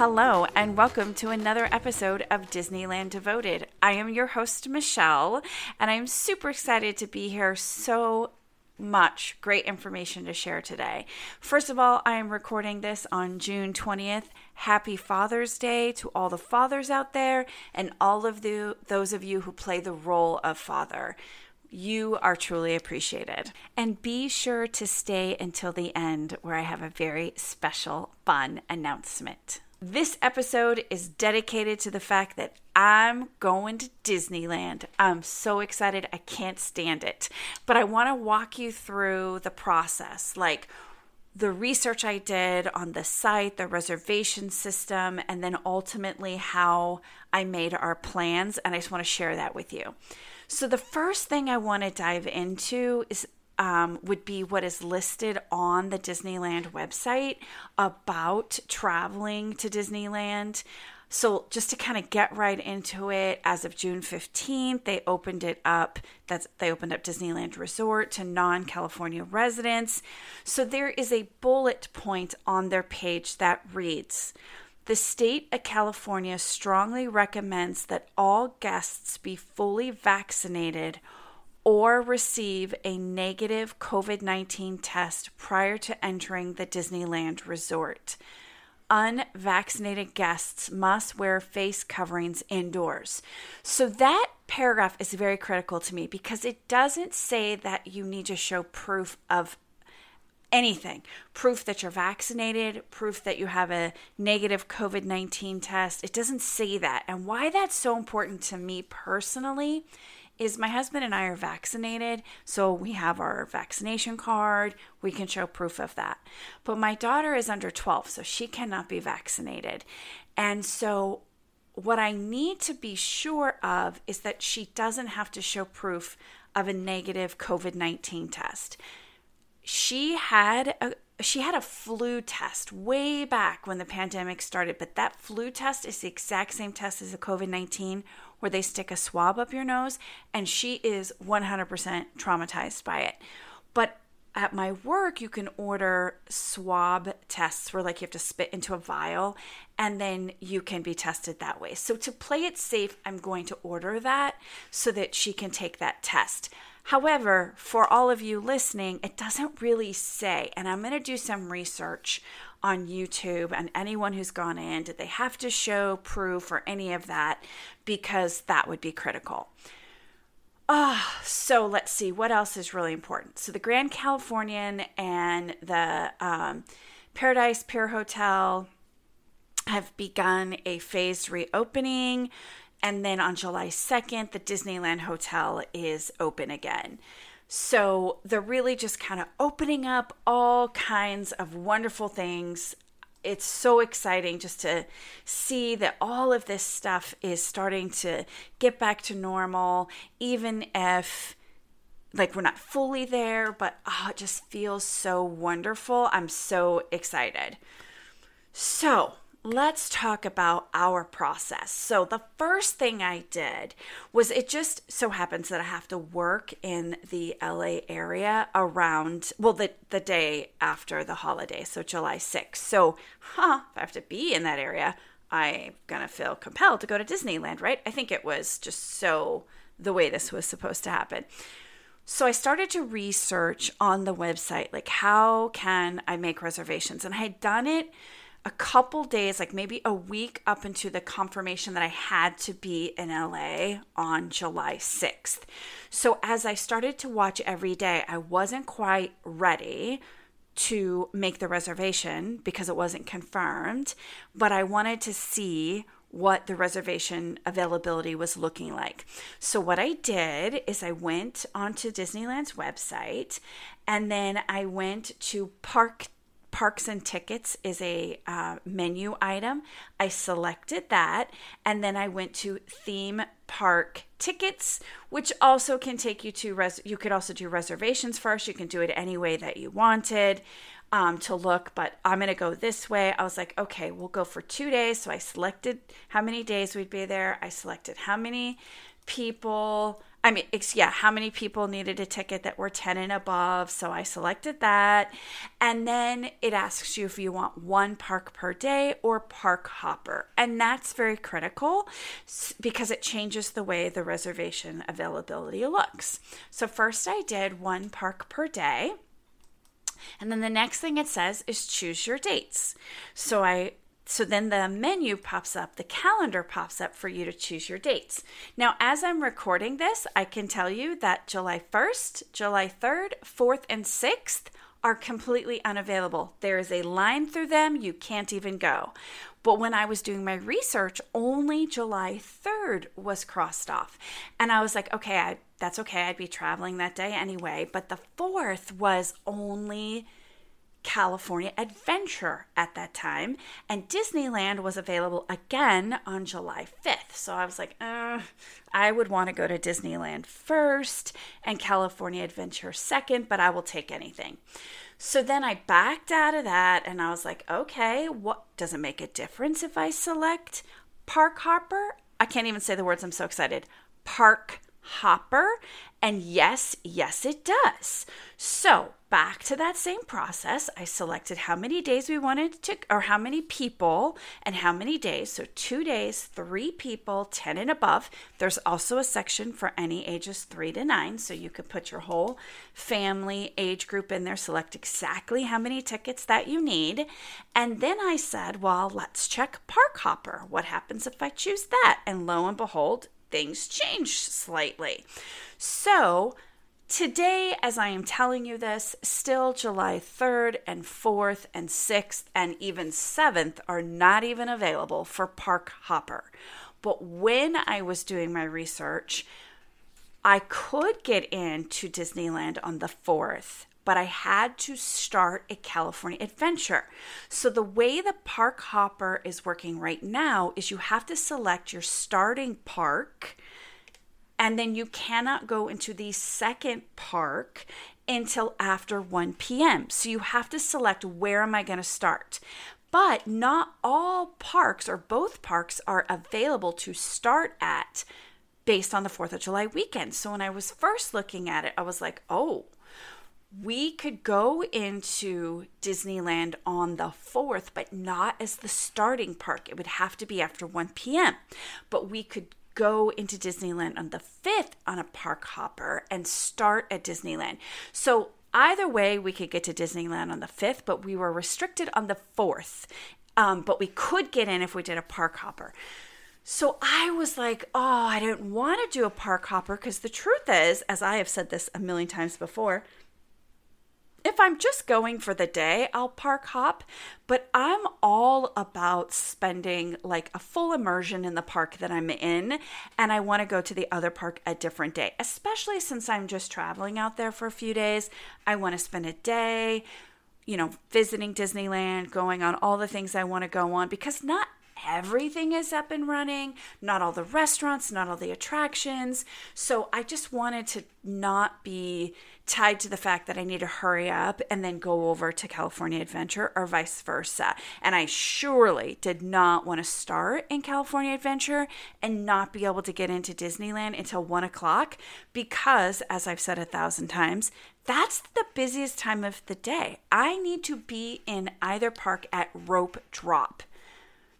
Hello, and welcome to another episode of Disneyland Devoted. I am your host, Michelle, and I'm super excited to be here. So much great information to share today. First of all, I am recording this on June 20th. Happy Father's Day to all the fathers out there and all of the, those of you who play the role of father. You are truly appreciated. And be sure to stay until the end, where I have a very special, fun announcement. This episode is dedicated to the fact that I'm going to Disneyland. I'm so excited. I can't stand it. But I want to walk you through the process like the research I did on the site, the reservation system, and then ultimately how I made our plans. And I just want to share that with you. So, the first thing I want to dive into is um, would be what is listed on the Disneyland website about traveling to Disneyland. So, just to kind of get right into it, as of June 15th, they opened it up. That's they opened up Disneyland Resort to non-California residents. So there is a bullet point on their page that reads, "The state of California strongly recommends that all guests be fully vaccinated or receive a negative COVID 19 test prior to entering the Disneyland resort. Unvaccinated guests must wear face coverings indoors. So, that paragraph is very critical to me because it doesn't say that you need to show proof of anything proof that you're vaccinated, proof that you have a negative COVID 19 test. It doesn't say that. And why that's so important to me personally is my husband and I are vaccinated, so we have our vaccination card. We can show proof of that. But my daughter is under 12, so she cannot be vaccinated. And so what I need to be sure of is that she doesn't have to show proof of a negative COVID 19 test. She had a she had a flu test way back when the pandemic started, but that flu test is the exact same test as a COVID 19 where they stick a swab up your nose, and she is 100% traumatized by it. But at my work, you can order swab tests where, like, you have to spit into a vial and then you can be tested that way. So, to play it safe, I'm going to order that so that she can take that test. However, for all of you listening, it doesn't really say, and I'm going to do some research on YouTube and anyone who's gone in, did they have to show proof or any of that? Because that would be critical. Ah, oh, so let's see what else is really important. So the Grand Californian and the um, Paradise Pier Hotel have begun a phased reopening. And then on July 2nd, the Disneyland Hotel is open again. So they're really just kind of opening up all kinds of wonderful things. It's so exciting just to see that all of this stuff is starting to get back to normal, even if like we're not fully there, but oh, it just feels so wonderful. I'm so excited. So, let's talk about our process. So, the first thing I did was it just so happens that I have to work in the LA area around, well, the, the day after the holiday, so July 6th. So, huh, if I have to be in that area, I'm going to feel compelled to go to Disneyland, right? I think it was just so the way this was supposed to happen. So I started to research on the website, like how can I make reservations? And I had done it a couple days, like maybe a week up into the confirmation that I had to be in LA on July 6th. So as I started to watch every day, I wasn't quite ready to make the reservation because it wasn't confirmed, but I wanted to see what the reservation availability was looking like. So, what I did is I went onto Disneyland's website and then I went to Park Parks and Tickets is a uh, menu item. I selected that and then I went to Theme Park Tickets, which also can take you to, res- you could also do reservations first. You can do it any way that you wanted um, to look, but I'm going to go this way. I was like, okay, we'll go for two days. So I selected how many days we'd be there. I selected how many people I mean, yeah, how many people needed a ticket that were 10 and above. So I selected that. And then it asks you if you want one park per day or park hopper. And that's very critical because it changes the way the reservation availability looks. So first I did one park per day. And then the next thing it says is choose your dates. So I so then the menu pops up, the calendar pops up for you to choose your dates. Now, as I'm recording this, I can tell you that July 1st, July 3rd, 4th, and 6th are completely unavailable. There is a line through them, you can't even go. But when I was doing my research, only July 3rd was crossed off. And I was like, okay, I, that's okay. I'd be traveling that day anyway. But the 4th was only California Adventure at that time, and Disneyland was available again on July 5th. So I was like, uh, I would want to go to Disneyland first and California Adventure second, but I will take anything. So then I backed out of that and I was like, okay, what does it make a difference if I select Park Hopper? I can't even say the words, I'm so excited. Park Hopper. And yes, yes, it does. So back to that same process. I selected how many days we wanted to, or how many people and how many days. So, two days, three people, 10 and above. There's also a section for any ages three to nine. So, you could put your whole family age group in there, select exactly how many tickets that you need. And then I said, well, let's check Park Hopper. What happens if I choose that? And lo and behold, things change slightly. So, Today, as I am telling you this, still July 3rd and 4th and 6th and even 7th are not even available for Park Hopper. But when I was doing my research, I could get into Disneyland on the 4th, but I had to start a California adventure. So, the way the Park Hopper is working right now is you have to select your starting park and then you cannot go into the second park until after 1 p.m. So you have to select where am I going to start. But not all parks or both parks are available to start at based on the 4th of July weekend. So when I was first looking at it, I was like, oh, we could go into Disneyland on the 4th, but not as the starting park. It would have to be after 1 p.m. But we could go into Disneyland on the 5th on a park hopper and start at Disneyland. So either way, we could get to Disneyland on the 5th, but we were restricted on the 4th. Um, but we could get in if we did a park hopper. So I was like, oh, I don't want to do a park hopper because the truth is, as I have said this a million times before, if I'm just going for the day, I'll park hop, but I'm all about spending like a full immersion in the park that I'm in, and I want to go to the other park a different day, especially since I'm just traveling out there for a few days. I want to spend a day, you know, visiting Disneyland, going on all the things I want to go on because not everything is up and running, not all the restaurants, not all the attractions. So I just wanted to not be tied to the fact that I need to hurry up and then go over to California Adventure or vice versa. And I surely did not want to start in California Adventure and not be able to get into Disneyland until one o'clock because, as I've said a thousand times, that's the busiest time of the day. I need to be in either park at rope drop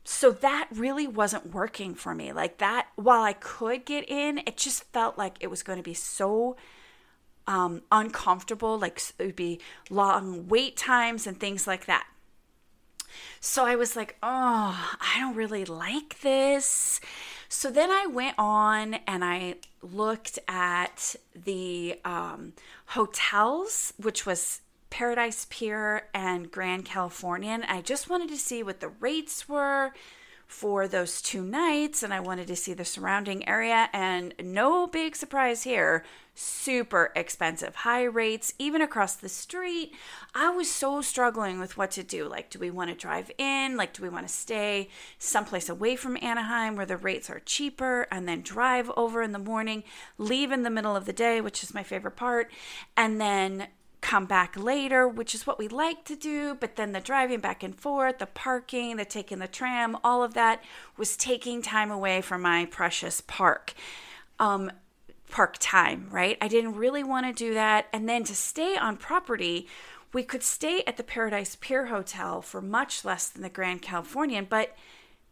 so that really wasn't working for me. Like that, while I could get in, it just felt like it was going to be so um, uncomfortable. Like it would be long wait times and things like that. So I was like, oh, I don't really like this. So then I went on and I looked at the um, hotels, which was Paradise Pier and Grand Californian. I just wanted to see what the rates were for those two nights and I wanted to see the surrounding area. And no big surprise here super expensive, high rates, even across the street. I was so struggling with what to do. Like, do we want to drive in? Like, do we want to stay someplace away from Anaheim where the rates are cheaper and then drive over in the morning, leave in the middle of the day, which is my favorite part, and then come back later, which is what we like to do. But then the driving back and forth, the parking, the taking the tram, all of that was taking time away from my precious park. Um, park time, right? I didn't really want to do that. And then to stay on property, we could stay at the Paradise Pier Hotel for much less than the Grand Californian, but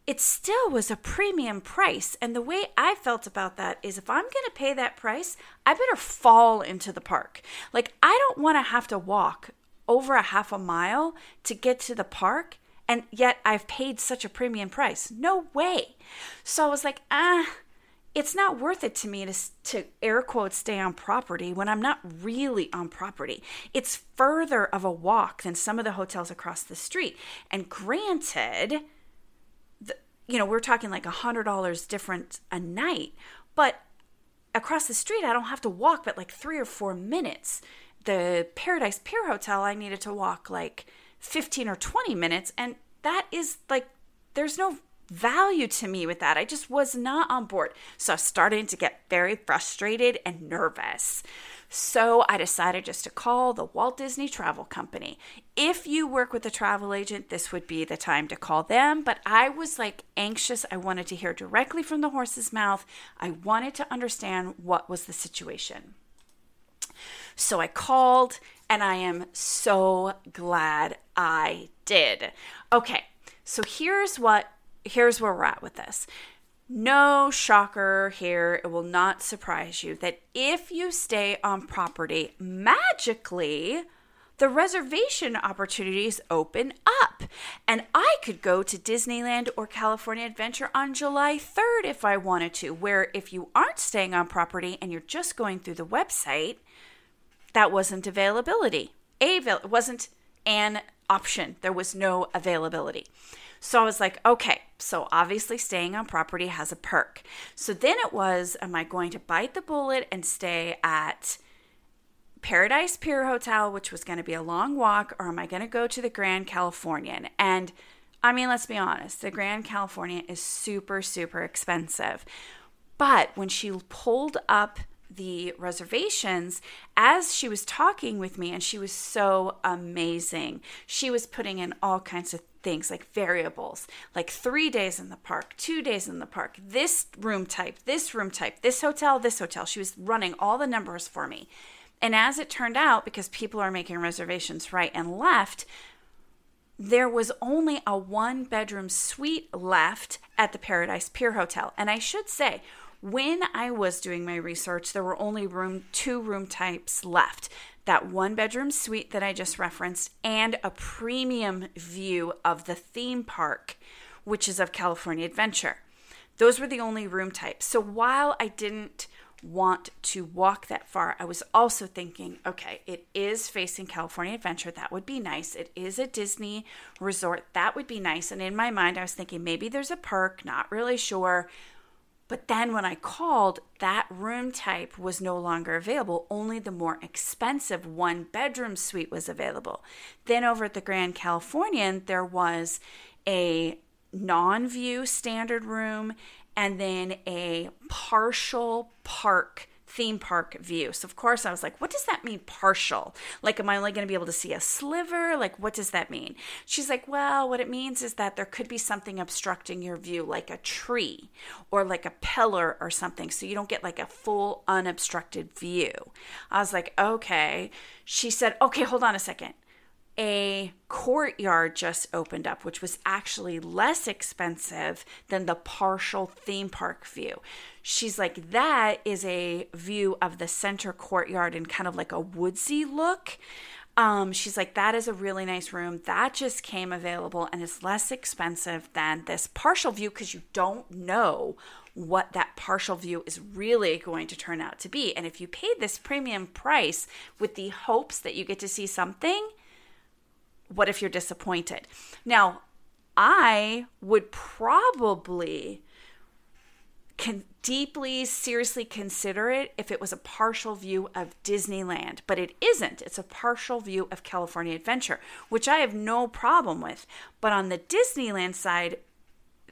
it still was a premium price. And the way I felt about that is if I'm going to pay that price, I better fall into the park. Like, I don't want to have to walk over a half a mile to get to the park. And yet I've paid such a premium price. No way. So I was like, ah, it's not worth it to me to, to air quotes stay on property when I'm not really on property. It's further of a walk than some of the hotels across the street. And granted, you know, we're talking like a hundred dollars different a night, but across the street I don't have to walk but like three or four minutes. The Paradise Pier Hotel I needed to walk like 15 or 20 minutes and that is like there's no value to me with that. I just was not on board. So I started to get very frustrated and nervous. So I decided just to call the Walt Disney Travel Company. If you work with a travel agent, this would be the time to call them. But I was like anxious. I wanted to hear directly from the horse's mouth. I wanted to understand what was the situation. So I called and I am so glad I did. Okay, so here's what here's where we're at with this. No shocker here. It will not surprise you that if you stay on property, magically, the reservation opportunities open up. And I could go to Disneyland or California Adventure on July 3rd if I wanted to, where if you aren't staying on property and you're just going through the website, that wasn't availability. A it wasn't an option. There was no availability. So I was like, okay, so obviously staying on property has a perk. So then it was, am I going to bite the bullet and stay at Paradise Pier Hotel, which was going to be a long walk, or am I going to go to the Grand Californian? And I mean, let's be honest, the Grand Californian is super, super expensive. But when she pulled up the reservations as she was talking with me, and she was so amazing. She was putting in all kinds of things like variables, like three days in the park, two days in the park, this room type, this room type, this hotel, this hotel. She was running all the numbers for me. And as it turned out, because people are making reservations right and left, there was only a one bedroom suite left at the Paradise Pier Hotel. And I should say, when I was doing my research, there were only room two room types left. That one bedroom suite that I just referenced and a premium view of the theme park, which is of California Adventure. Those were the only room types. So while I didn't want to walk that far, I was also thinking, okay, it is facing California Adventure. That would be nice. It is a Disney resort. That would be nice. And in my mind, I was thinking maybe there's a perk, not really sure. But then when I called, that room type was no longer available. Only the more expensive one bedroom suite was available. Then over at the Grand Californian, there was a non view standard room and then a partial park theme park view. So, of course, I was like, what does that mean, partial? Like, am I only going to be able to see a sliver? Like, what does that mean? She's like, well, what it means is that there could be something obstructing your view, like a tree or like a pillar or something. So you don't get like a full unobstructed view. I was like, okay. She said, okay, hold on a second a courtyard just opened up, which was actually less expensive than the partial theme park view. She's like, that is a view of the center courtyard and kind of like a woodsy look. Um, she's like, that is a really nice room. That just came available and is less expensive than this partial view because you don't know what that partial view is really going to turn out to be. And if you paid this premium price with the hopes that you get to see something, what if you're disappointed? Now, I would probably can deeply seriously consider it if it was a partial view of Disneyland, but it isn't. It's a partial view of California Adventure, which I have no problem with. But on the Disneyland side,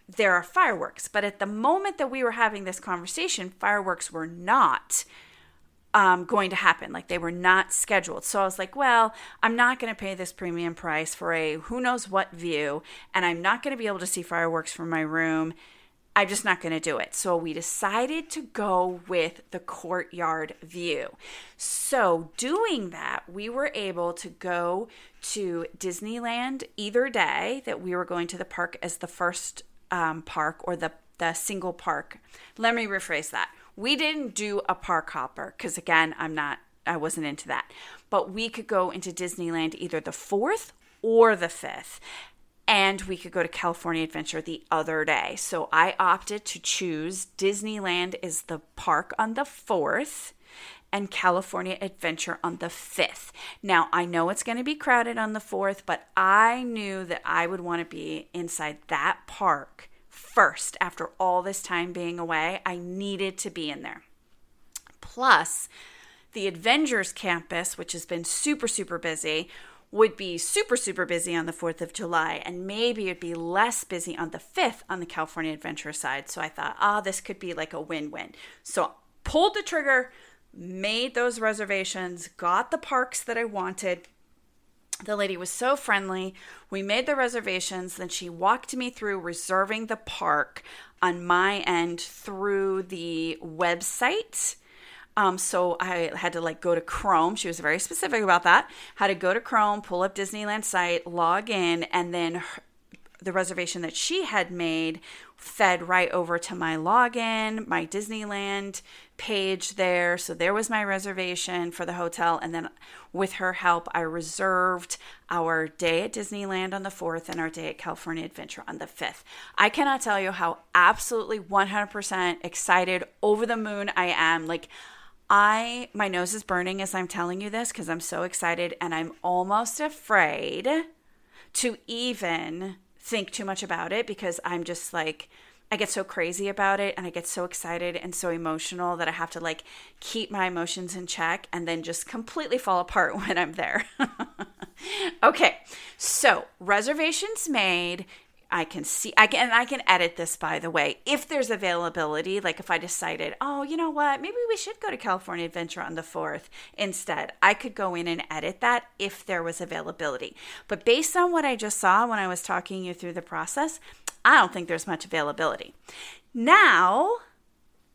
there are fireworks. But at the moment that we were having this conversation, fireworks were not um, going to happen. Like they were not scheduled. So I was like, well, I'm not going to pay this premium price for a who knows what view, and I'm not going to be able to see fireworks from my room. I'm just not going to do it. So we decided to go with the courtyard view. So, doing that, we were able to go to Disneyland either day that we were going to the park as the first um, park or the, the single park. Let me rephrase that. We didn't do a park hopper because, again, I'm not, I wasn't into that. But we could go into Disneyland either the fourth or the fifth and we could go to California Adventure the other day. So I opted to choose Disneyland is the park on the 4th and California Adventure on the 5th. Now, I know it's going to be crowded on the 4th, but I knew that I would want to be inside that park first after all this time being away. I needed to be in there. Plus, the Avengers campus, which has been super, super busy, would be super, super busy on the 4th of July, and maybe it'd be less busy on the 5th on the California Adventure side. So I thought, ah, oh, this could be like a win win. So pulled the trigger, made those reservations, got the parks that I wanted. The lady was so friendly. We made the reservations. Then she walked me through reserving the park on my end through the website um, so I had to like go to Chrome. She was very specific about that. Had to go to Chrome, pull up Disneyland site, log in, and then the reservation that she had made fed right over to my login, my Disneyland page there. So there was my reservation for the hotel. And then with her help, I reserved our day at Disneyland on the 4th and our day at California Adventure on the 5th. I cannot tell you how absolutely 100% excited, over the moon I am. Like, I my nose is burning as I'm telling you this because I'm so excited and I'm almost afraid to even think too much about it because I'm just like I get so crazy about it and I get so excited and so emotional that I have to like keep my emotions in check and then just completely fall apart when I'm there. okay. So, reservations made I can see I can I can edit this by the way if there's availability like if I decided oh you know what? Maybe we should go to California Adventure on the 4th instead. I could go in and edit that if there was availability. But based on what I just saw when I was talking you through the process I don't think there's much availability. Now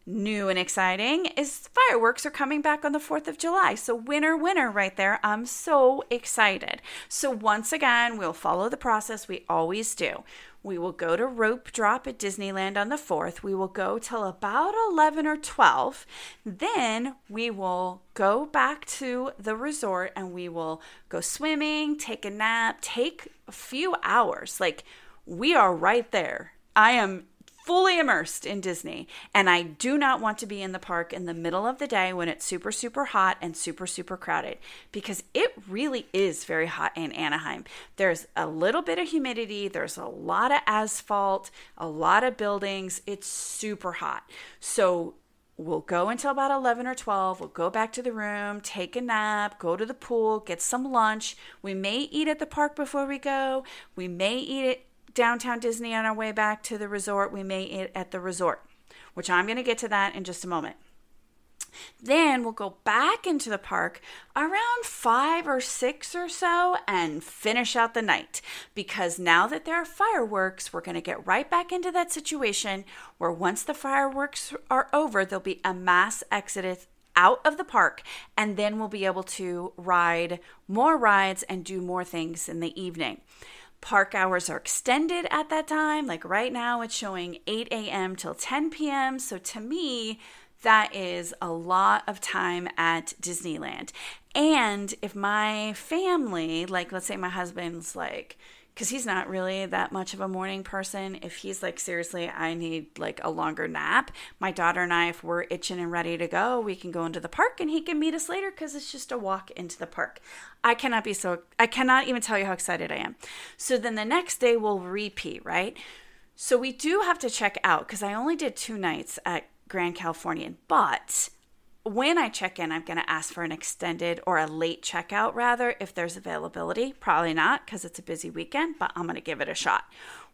new and exciting is fireworks are coming back on the 4th of July. So, winner, winner, right there. I'm so excited. So, once again, we'll follow the process we always do. We will go to rope drop at Disneyland on the 4th. We will go till about 11 or 12. Then we will go back to the resort and we will go swimming, take a nap, take a few hours. Like, we are right there. I am fully immersed in Disney. And I do not want to be in the park in the middle of the day when it's super, super hot and super, super crowded because it really is very hot in Anaheim. There's a little bit of humidity, there's a lot of asphalt, a lot of buildings. It's super hot. So We'll go until about 11 or 12. We'll go back to the room, take a nap, go to the pool, get some lunch. We may eat at the park before we go. We may eat it downtown Disney on our way back to the resort. We made it at the resort, which I'm going to get to that in just a moment. Then we'll go back into the park around five or six or so and finish out the night. Because now that there are fireworks, we're going to get right back into that situation where once the fireworks are over, there'll be a mass exodus out of the park and then we'll be able to ride more rides and do more things in the evening. Park hours are extended at that time. Like right now, it's showing 8 a.m. till 10 p.m. So to me, that is a lot of time at Disneyland. And if my family, like let's say my husband's like, because he's not really that much of a morning person. If he's like, seriously, I need like a longer nap, my daughter and I, if we're itching and ready to go, we can go into the park and he can meet us later because it's just a walk into the park. I cannot be so, I cannot even tell you how excited I am. So then the next day we'll repeat, right? So we do have to check out because I only did two nights at Grand Californian, but when I check in, I'm going to ask for an extended or a late checkout rather if there's availability. Probably not because it's a busy weekend, but I'm going to give it a shot.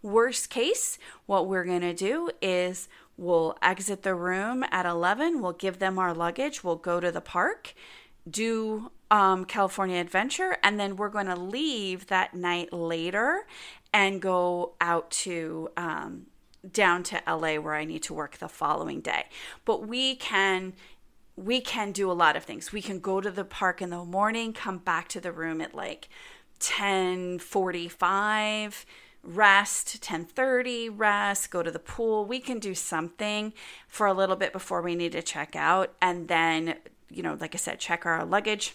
Worst case, what we're going to do is we'll exit the room at 11, we'll give them our luggage, we'll go to the park, do um, California Adventure, and then we're going to leave that night later and go out to um, down to LA where I need to work the following day. But we can we can do a lot of things. We can go to the park in the morning, come back to the room at like 10:45, rest, 10:30, rest, go to the pool. We can do something for a little bit before we need to check out and then, you know, like I said, check our luggage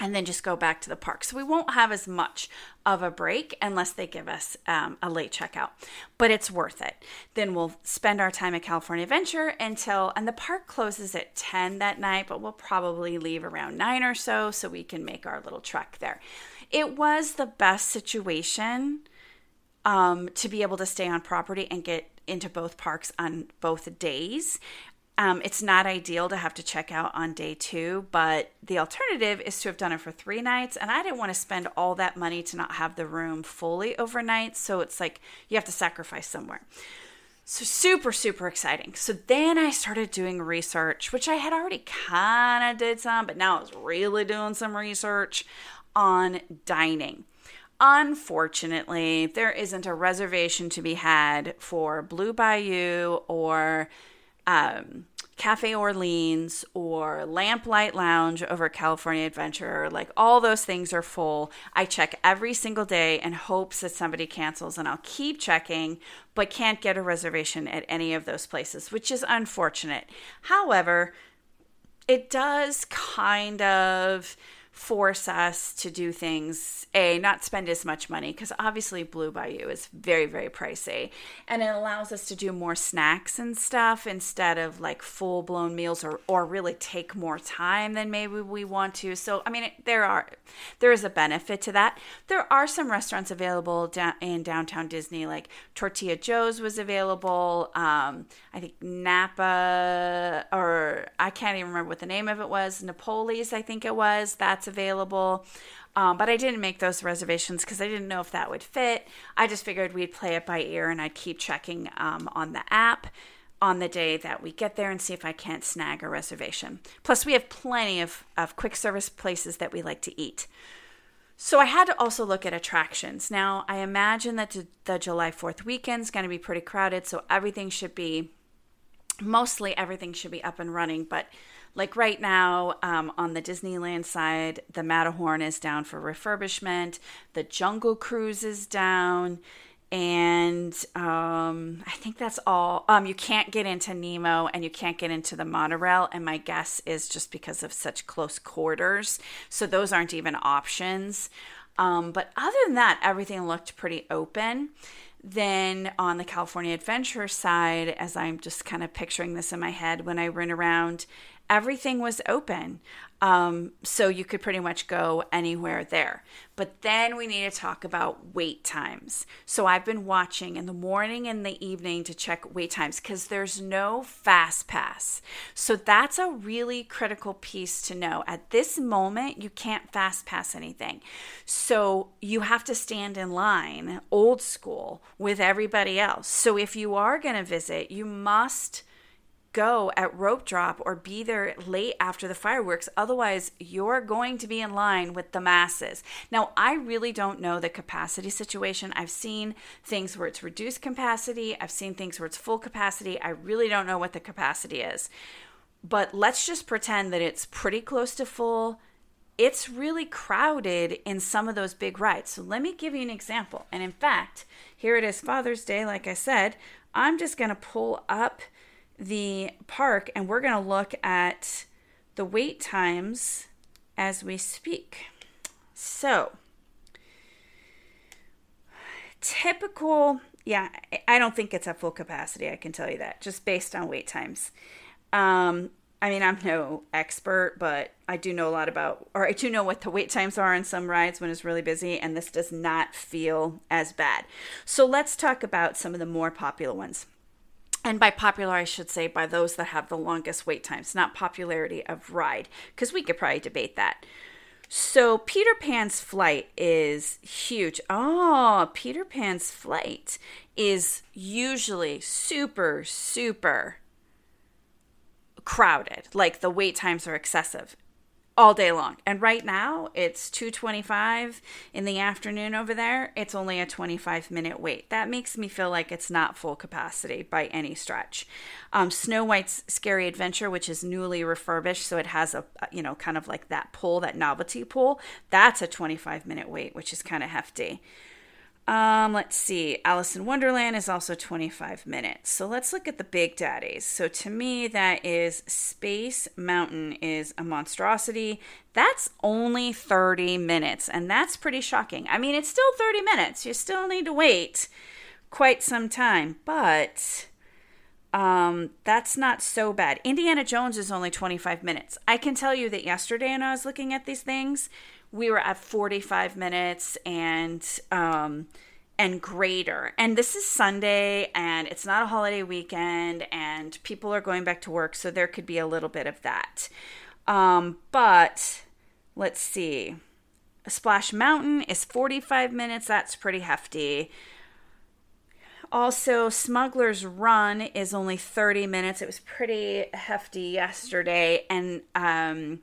and then just go back to the park. So we won't have as much of a break unless they give us um, a late checkout, but it's worth it. Then we'll spend our time at California Adventure until, and the park closes at 10 that night, but we'll probably leave around 9 or so so we can make our little trek there. It was the best situation um, to be able to stay on property and get into both parks on both days. Um, it's not ideal to have to check out on day two, but the alternative is to have done it for three nights. And I didn't want to spend all that money to not have the room fully overnight. So it's like you have to sacrifice somewhere. So super, super exciting. So then I started doing research, which I had already kind of did some, but now I was really doing some research on dining. Unfortunately, there isn't a reservation to be had for Blue Bayou or um, Cafe Orleans or Lamplight Lounge over California Adventure. Like all those things are full. I check every single day in hopes that somebody cancels, and I'll keep checking, but can't get a reservation at any of those places, which is unfortunate. However, it does kind of force us to do things a not spend as much money because obviously blue bayou is very very pricey. And it allows us to do more snacks and stuff instead of like full blown meals or or really take more time than maybe we want to. So i mean it, there are there is a benefit to that. There are some restaurants available down in downtown disney like tortilla joe's was available um, i think napa or i can't even remember what the name of it was napoli's i think it was that's available. Um, but I didn't make those reservations because I didn't know if that would fit. I just figured we'd play it by ear and I'd keep checking um, on the app on the day that we get there and see if I can't snag a reservation. Plus, we have plenty of, of quick service places that we like to eat. So I had to also look at attractions. Now, I imagine that the July 4th weekend is going to be pretty crowded, so everything should be, mostly everything should be up and running. But like right now um, on the Disneyland side, the Matterhorn is down for refurbishment, the Jungle Cruise is down, and um, I think that's all. Um, you can't get into Nemo and you can't get into the monorail, and my guess is just because of such close quarters. So those aren't even options. Um, but other than that, everything looked pretty open. Then on the California Adventure side, as I'm just kind of picturing this in my head when I run around everything was open. Um, so you could pretty much go anywhere there. But then we need to talk about wait times. So I've been watching in the morning and the evening to check wait times because there's no fast pass. So that's a really critical piece to know. At this moment, you can't fast pass anything. So you have to stand in line, old school, with everybody else. So if you are going to visit, you must go at rope drop or be there late after the fireworks. Otherwise, you're going to be in line with the masses. Now, I really don't know the capacity situation. I've seen things where it's reduced capacity, I've seen things where it's full capacity. I really don't know what the capacity is. But let's just pretend that it's pretty close to full. It's really crowded in some of those big rides. So let me give you an example. And in fact, here it is Father's Day, like I said. I'm just going to pull up the park and we're going to look at the wait times as we speak. So, typical, yeah, I don't think it's at full capacity, I can tell you that, just based on wait times. Um, I mean, I'm no expert, but I do know a lot about, or I do know what the wait times are on some rides when it's really busy, and this does not feel as bad. So let's talk about some of the more popular ones and by popular i should say by those that have the longest wait times not popularity of ride because we could probably debate that. So peter pan's flight is huge. Oh peter pan's flight is usually super super crowded. Like the wait times are excessive all day long. And right now it's 2:25 in the afternoon over there. It's only a 25 minute wait. That makes me feel like it's not full capacity by any stretch. Um, Snow White's Scary Adventure, which is newly refurbished, so it has a you know kind of like that pull, that novelty pull. That's a 25 minute wait, which is kind of hefty. Um, let's see. Alice in Wonderland is also 25 minutes. So let's look at the big daddies. So to me, that is Space Mountain is a monstrosity. That's only 30 minutes, and that's pretty shocking. I mean, it's still 30 minutes. You still need to wait quite some time, but um, that's not so bad. Indiana Jones is only 25 minutes. I can tell you that yesterday when I was looking at these things, we were at 45 minutes and um and greater. And this is Sunday and it's not a holiday weekend and people are going back to work, so there could be a little bit of that. Um, but let's see. Splash Mountain is 45 minutes. That's pretty hefty. Also, Smuggler's Run is only 30 minutes. It was pretty hefty yesterday. And um,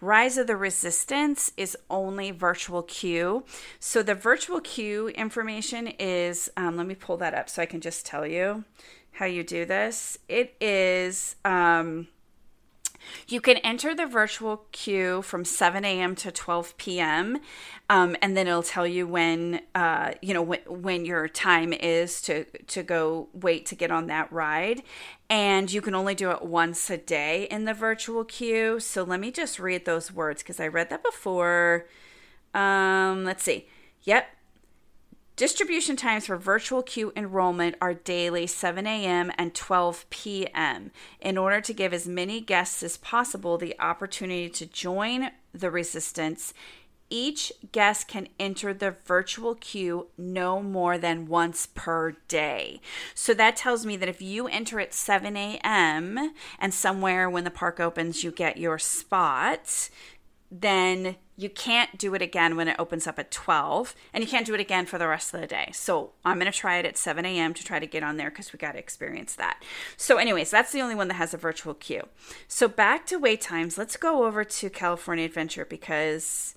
Rise of the Resistance is only virtual queue. So the virtual queue information is, um, let me pull that up so I can just tell you how you do this. It is. Um, you can enter the virtual queue from 7 a.m. to 12 p.m. Um, and then it'll tell you when, uh, you know, when, when your time is to to go wait to get on that ride. And you can only do it once a day in the virtual queue. So let me just read those words because I read that before. Um, let's see. Yep, Distribution times for virtual queue enrollment are daily 7 a.m. and 12 p.m. in order to give as many guests as possible the opportunity to join the resistance. Each guest can enter the virtual queue no more than once per day. So that tells me that if you enter at 7 a.m. and somewhere when the park opens you get your spot, then you can't do it again when it opens up at 12 and you can't do it again for the rest of the day so i'm going to try it at 7 a.m to try to get on there because we got to experience that so anyways that's the only one that has a virtual queue so back to wait times let's go over to california adventure because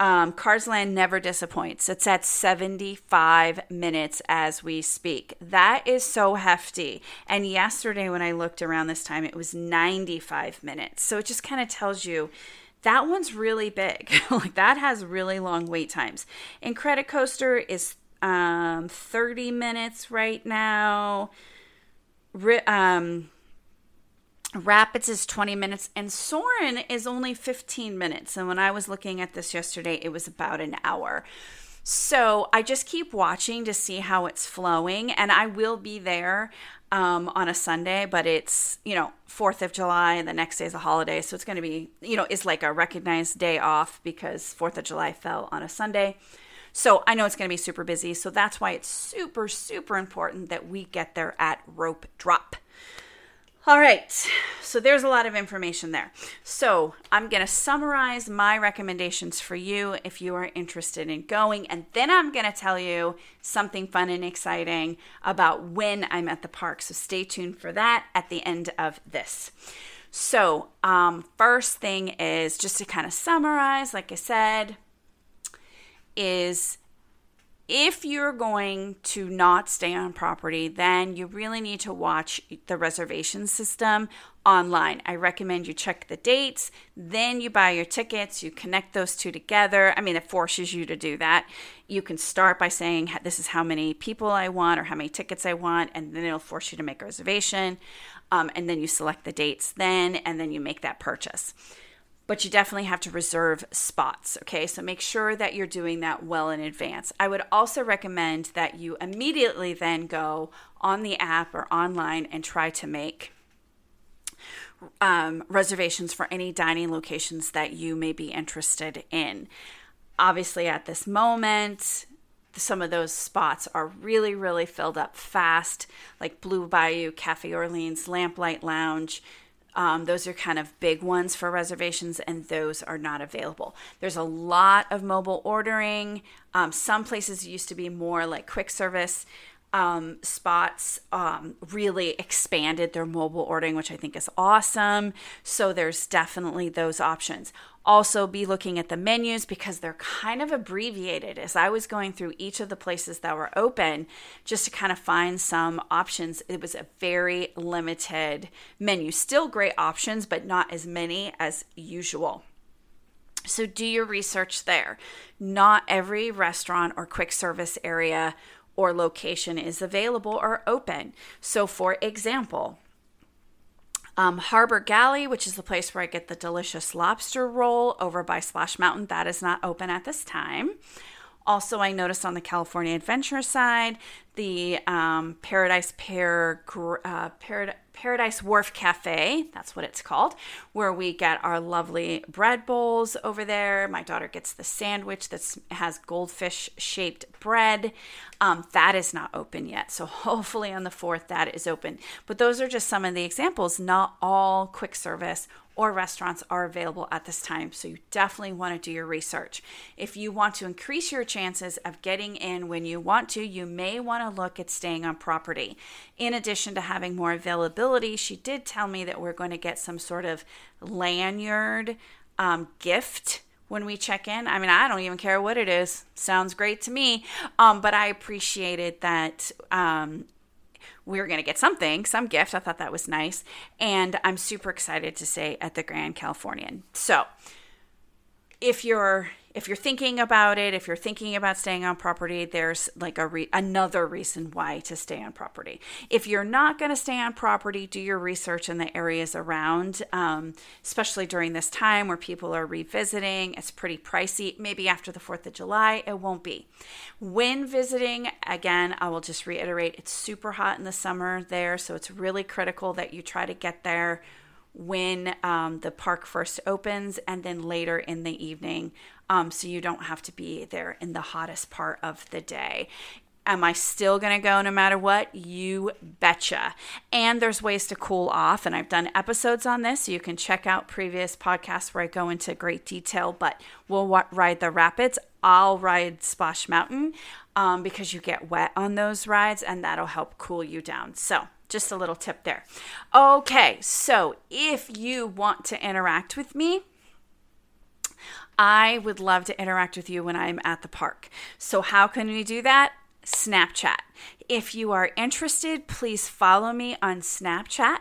um, Cars Land never disappoints. It's at 75 minutes as we speak. That is so hefty. And yesterday, when I looked around this time, it was 95 minutes. So it just kind of tells you that one's really big. like that has really long wait times. And Incredicoaster is um, 30 minutes right now. um, Rapids is 20 minutes and Soarin' is only 15 minutes. And when I was looking at this yesterday, it was about an hour. So I just keep watching to see how it's flowing, and I will be there um, on a Sunday, but it's, you know, 4th of July and the next day is a holiday. So it's going to be, you know, it's like a recognized day off because 4th of July fell on a Sunday. So I know it's going to be super busy. So that's why it's super, super important that we get there at rope drop. All right, so there's a lot of information there. So I'm going to summarize my recommendations for you if you are interested in going, and then I'm going to tell you something fun and exciting about when I'm at the park. So stay tuned for that at the end of this. So, um, first thing is just to kind of summarize, like I said, is if you're going to not stay on property, then you really need to watch the reservation system online. I recommend you check the dates, then you buy your tickets, you connect those two together. I mean, it forces you to do that. You can start by saying, This is how many people I want or how many tickets I want, and then it'll force you to make a reservation. Um, and then you select the dates then, and then you make that purchase but you definitely have to reserve spots. Okay, so make sure that you're doing that well in advance. I would also recommend that you immediately then go on the app or online and try to make um, reservations for any dining locations that you may be interested in. Obviously, at this moment, some of those spots are really, really filled up fast, like Blue Bayou, Cafe Orleans, Lamplight Lounge. Um, those are kind of big ones for reservations, and those are not available. There's a lot of mobile ordering. Um, some places used to be more like quick service um, spots um, really expanded their mobile ordering, which I think is awesome. So there's definitely those options. Also, be looking at the menus because they're kind of abbreviated. As I was going through each of the places that were open, just to kind of find some options, it was a very limited menu. Still great options, but not as many as usual. So, do your research there. Not every restaurant or quick service area or location is available or open. So, for example, um, Harbour Galley, which is the place where I get the delicious lobster roll over by Splash Mountain, that is not open at this time. Also, I noticed on the California Adventure side, the um, Paradise Pear, uh, Parad- Paradise Wharf Cafe, that's what it's called, where we get our lovely bread bowls over there. My daughter gets the sandwich that has goldfish shaped bread. Um, that is not open yet. So hopefully on the 4th, that is open. But those are just some of the examples. Not all quick service or restaurants are available at this time. So you definitely want to do your research. If you want to increase your chances of getting in when you want to, you may want to look at staying on property. In addition to having more availability, she did tell me that we're going to get some sort of lanyard um, gift when we check in. I mean, I don't even care what it is. Sounds great to me. Um, but I appreciated that um, we were going to get something, some gift. I thought that was nice. And I'm super excited to stay at the Grand Californian. So, if you're if you're thinking about it, if you're thinking about staying on property, there's like a re- another reason why to stay on property. If you're not going to stay on property, do your research in the areas around, um, especially during this time where people are revisiting. It's pretty pricey. Maybe after the 4th of July, it won't be. When visiting, again, I will just reiterate it's super hot in the summer there, so it's really critical that you try to get there when um, the park first opens and then later in the evening um, so you don't have to be there in the hottest part of the day. Am I still going to go no matter what? You betcha. And there's ways to cool off. And I've done episodes on this. So you can check out previous podcasts where I go into great detail. But we'll ride the rapids. I'll ride Splash Mountain um, because you get wet on those rides and that'll help cool you down. So just a little tip there. Okay, so if you want to interact with me, I would love to interact with you when I'm at the park. So, how can we do that? Snapchat. If you are interested, please follow me on Snapchat.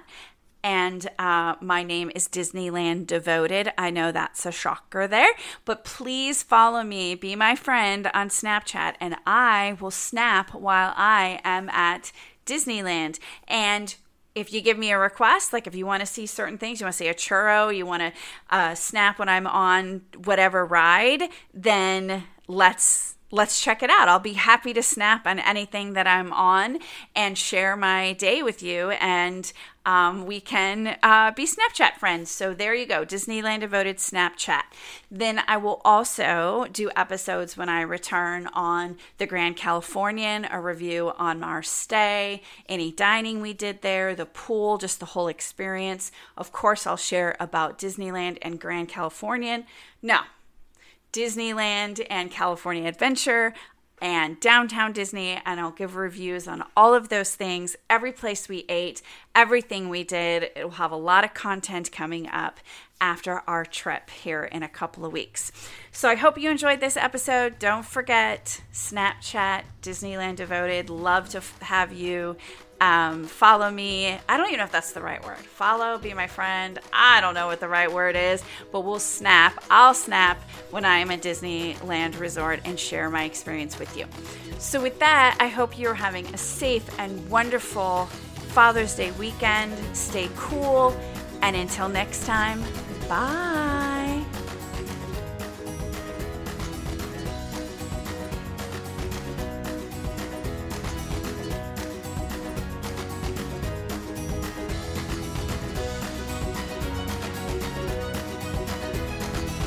And uh, my name is Disneyland Devoted. I know that's a shocker there, but please follow me, be my friend on Snapchat, and I will snap while I am at Disneyland. And if you give me a request, like if you want to see certain things, you want to see a churro, you want to uh, snap when I'm on whatever ride, then let's let's check it out. I'll be happy to snap on anything that I'm on and share my day with you. And um, we can uh, be Snapchat friends. So there you go, Disneyland devoted Snapchat. Then I will also do episodes when I return on the Grand Californian, a review on our stay, any dining we did there, the pool, just the whole experience. Of course, I'll share about Disneyland and Grand Californian. Now, Disneyland and California Adventure and downtown Disney, and I'll give reviews on all of those things, every place we ate, everything we did. It will have a lot of content coming up after our trip here in a couple of weeks. So I hope you enjoyed this episode. Don't forget Snapchat, Disneyland Devoted. Love to f- have you um, follow me. I don't even know if that's the right word. Follow, be my friend. I don't know what the right word is, but we'll snap. I'll snap when I am at Disneyland Resort and share my experience with you. So, with that, I hope you're having a safe and wonderful Father's Day weekend. Stay cool. And until next time, bye.